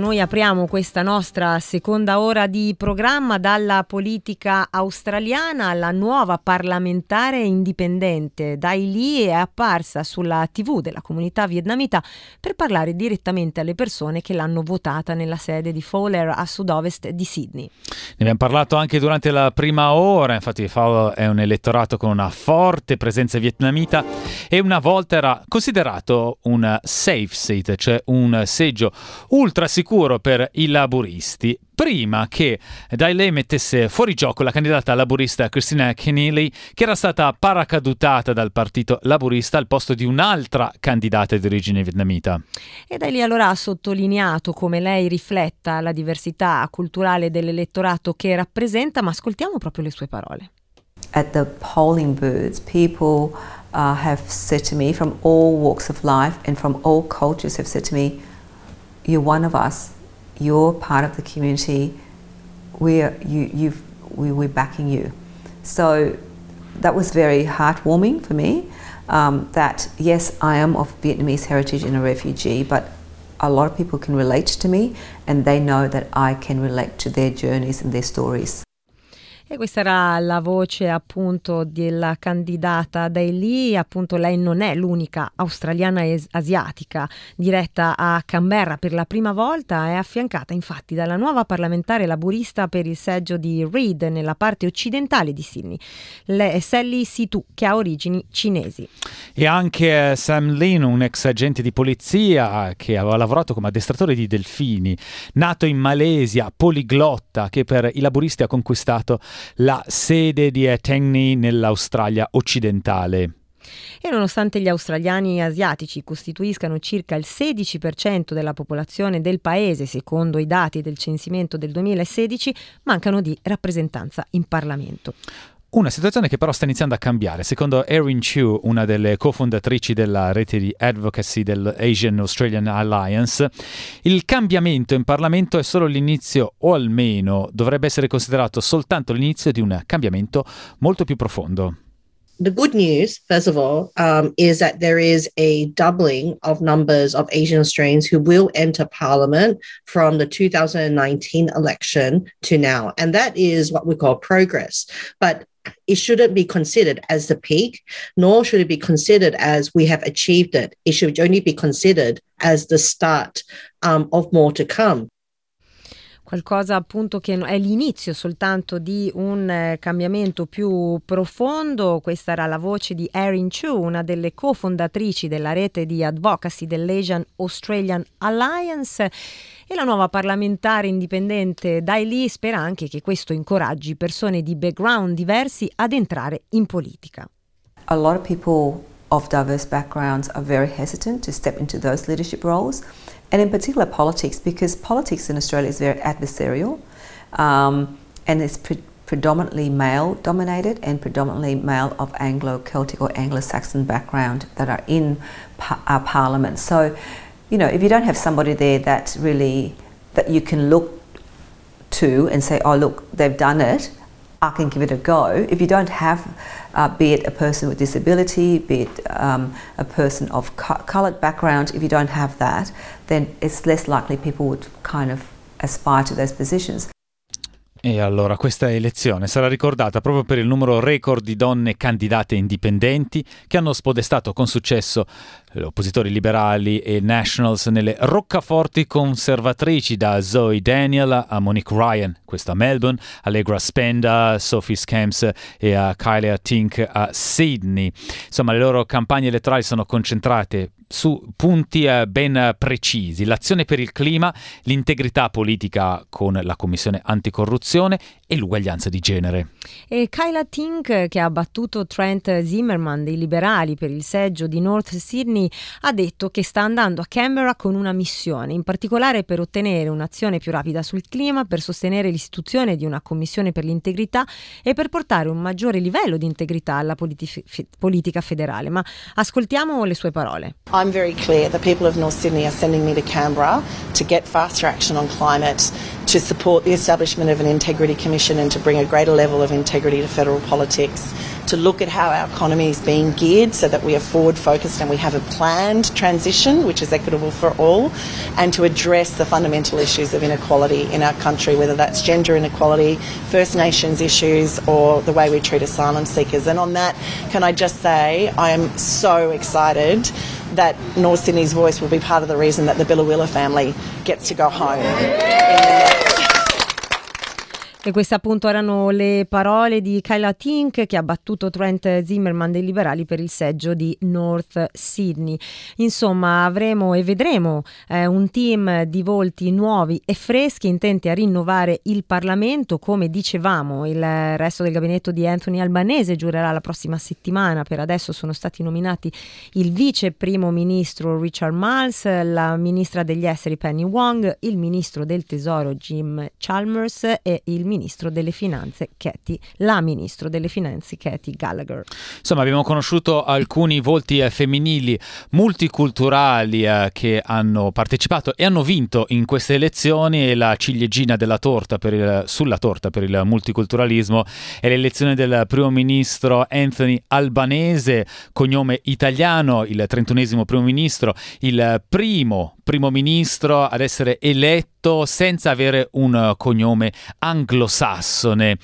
Noi apriamo questa nostra seconda ora di programma dalla politica australiana alla nuova parlamentare indipendente. Dai Lee è apparsa sulla TV della comunità vietnamita per parlare direttamente alle persone che l'hanno votata nella sede di Fowler a sud-ovest di Sydney. Ne abbiamo parlato anche durante la prima ora, infatti Fowler è un elettorato con una forte presenza vietnamita e una volta era considerato un safe seat, cioè un seggio ultra sicuro sicuro per i laburisti prima che Dailey mettesse fuori gioco la candidata laburista Christina Keneally, che era stata paracadutata dal partito laburista al posto di un'altra candidata di origine vietnamita. E Dailey allora ha sottolineato come lei rifletta la diversità culturale dell'elettorato che rappresenta, ma ascoltiamo proprio le sue parole. At the polling booths, people uh, have said to me from all walks of life and from all cultures have said to me, you're one of us. You're part of the community. We're you you've we, we're backing you. So that was very heartwarming for me. Um, that yes, I am of Vietnamese heritage and a refugee, but a lot of people can relate to me, and they know that I can relate to their journeys and their stories. E questa era la voce appunto della candidata Daily, appunto lei non è l'unica australiana es- asiatica diretta a Canberra per la prima volta, è affiancata infatti dalla nuova parlamentare laburista per il seggio di Reed nella parte occidentale di Sydney, le- Sally Situ, che ha origini cinesi. E anche Sam Lin, un ex agente di polizia che aveva lavorato come addestratore di delfini, nato in Malesia, poliglotta, che per i laburisti ha conquistato la sede di Etengni nell'Australia occidentale. E nonostante gli australiani asiatici costituiscano circa il 16% della popolazione del paese, secondo i dati del censimento del 2016, mancano di rappresentanza in Parlamento. Una situazione che però sta iniziando a cambiare. Secondo Erin Chu, una delle cofondatrici della rete di advocacy dell'Asian Australian Alliance, il cambiamento in Parlamento è solo l'inizio, o almeno dovrebbe essere considerato soltanto l'inizio di un cambiamento molto più profondo. the good news, first of all, um, is that there is a doubling of numbers of Asian Australians who will enter Parliament from the 2019 election to now. And that is what we call progress. But it shouldn't be considered as the peak, nor should it be considered as we have achieved it. It should only be considered as the start um, of more to come. Qualcosa appunto che è l'inizio soltanto di un eh, cambiamento più profondo. Questa era la voce di Erin Chu, una delle cofondatrici della rete di advocacy dell'Asian Australian Alliance. E la nuova parlamentare indipendente Dai Lee spera anche che questo incoraggi persone di background diversi ad entrare in politica. A lot of people of diverse backgrounds are very hesitant to step into those leadership roles. And in particular politics, because politics in Australia is very adversarial um, and it's pre- predominantly male dominated and predominantly male of Anglo Celtic or Anglo Saxon background that are in par- our parliament. So, you know, if you don't have somebody there that really that you can look to and say, oh, look, they've done it, I can give it a go. If you don't have, uh, be it a person with disability, be it um, a person of co- coloured background, if you don't have that, then it's less likely people would kind of aspire to those positions. E allora questa elezione sarà ricordata proprio per il numero record di donne candidate indipendenti che hanno spodestato con successo oppositori liberali e nationals nelle roccaforti conservatrici da Zoe Daniel a Monique Ryan, questa a Melbourne, Allegra Spenda, Sophie Scams e a Kylia Tink a Sydney. Insomma, le loro campagne elettorali sono concentrate su punti eh, ben precisi, l'azione per il clima, l'integrità politica con la Commissione anticorruzione e l'uguaglianza di genere. E Kyla Tink, che ha battuto Trent Zimmerman dei liberali per il seggio di North Sydney, ha detto che sta andando a Canberra con una missione, in particolare per ottenere un'azione più rapida sul clima, per sostenere l'istituzione di una commissione per l'integrità e per portare un maggiore livello di integrità alla politi- politica federale. Ma ascoltiamo le sue parole. I'm very clear the people of North Sydney are sending me to Canberra to get faster action on climate, to support the establishment of an integrity commission and to bring a greater level of integrity to federal politics, to look at how our economy is being geared so that we are forward focused and we have a planned transition which is equitable for all, and to address the fundamental issues of inequality in our country, whether that's gender inequality, First Nations issues, or the way we treat asylum seekers. And on that, can I just say I am so excited that North Sydney's voice will be part of the reason that the Billawilla family gets to go home. E queste appunto erano le parole di Kyla Tink che ha battuto Trent Zimmerman dei liberali per il seggio di North Sydney. Insomma, avremo e vedremo eh, un team di volti nuovi e freschi intenti a rinnovare il Parlamento. Come dicevamo, il resto del gabinetto di Anthony Albanese giurerà la prossima settimana. Per adesso sono stati nominati il vice primo ministro Richard Miles, la ministra degli esteri Penny Wong, il ministro del tesoro Jim Chalmers e il ministro delle finanze Katie, la ministro delle finanze Katie Gallagher. Insomma, abbiamo conosciuto alcuni volti eh, femminili multiculturali eh, che hanno partecipato e hanno vinto in queste elezioni e la ciliegina torta il, sulla torta per il multiculturalismo è l'elezione del primo ministro Anthony Albanese, cognome italiano, il 31esimo primo ministro, il primo primo ministro ad essere eletto senza avere un cognome anglosassone.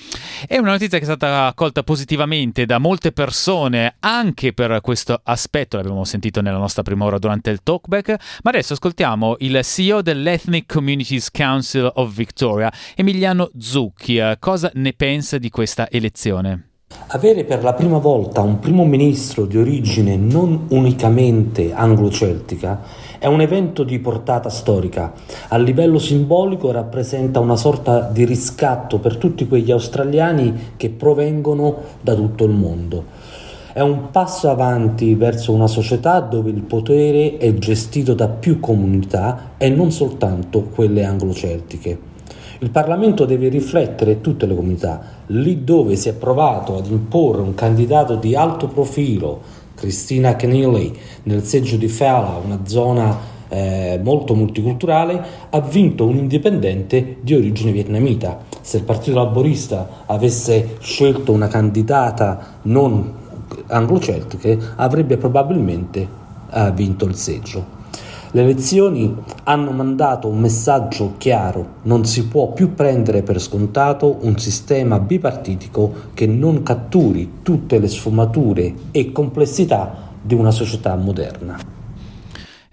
È una notizia che è stata accolta positivamente da molte persone anche per questo aspetto, l'abbiamo sentito nella nostra prima ora durante il talkback, ma adesso ascoltiamo il CEO dell'Ethnic Communities Council of Victoria, Emiliano Zucchi. Cosa ne pensa di questa elezione? Avere per la prima volta un primo ministro di origine non unicamente anglo-celtica è un evento di portata storica. A livello simbolico rappresenta una sorta di riscatto per tutti quegli australiani che provengono da tutto il mondo. È un passo avanti verso una società dove il potere è gestito da più comunità e non soltanto quelle anglo-celtiche. Il Parlamento deve riflettere tutte le comunità. Lì dove si è provato ad imporre un candidato di alto profilo Christina Keneally nel seggio di Fala, una zona eh, molto multiculturale, ha vinto un indipendente di origine vietnamita. Se il Partito Laborista avesse scelto una candidata non anglo-celtiche, avrebbe probabilmente eh, vinto il seggio. Le elezioni hanno mandato un messaggio chiaro, non si può più prendere per scontato un sistema bipartitico che non catturi tutte le sfumature e complessità di una società moderna.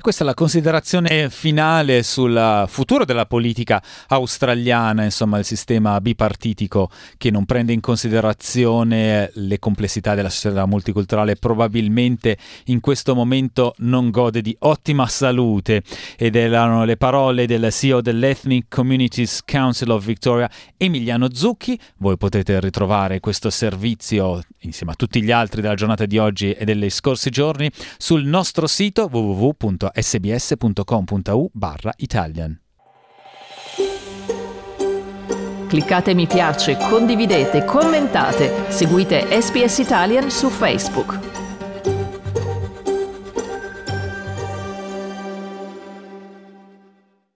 Questa è la considerazione finale sul futuro della politica australiana, insomma il sistema bipartitico che non prende in considerazione le complessità della società multiculturale probabilmente in questo momento non gode di ottima salute ed erano le parole del CEO dell'Ethnic Communities Council of Victoria Emiliano Zucchi. Voi potete ritrovare questo servizio insieme a tutti gli altri della giornata di oggi e degli scorsi giorni sul nostro sito www sbs.com.au barra Italian. Cliccate mi piace, condividete, commentate, seguite SBS Italian su Facebook.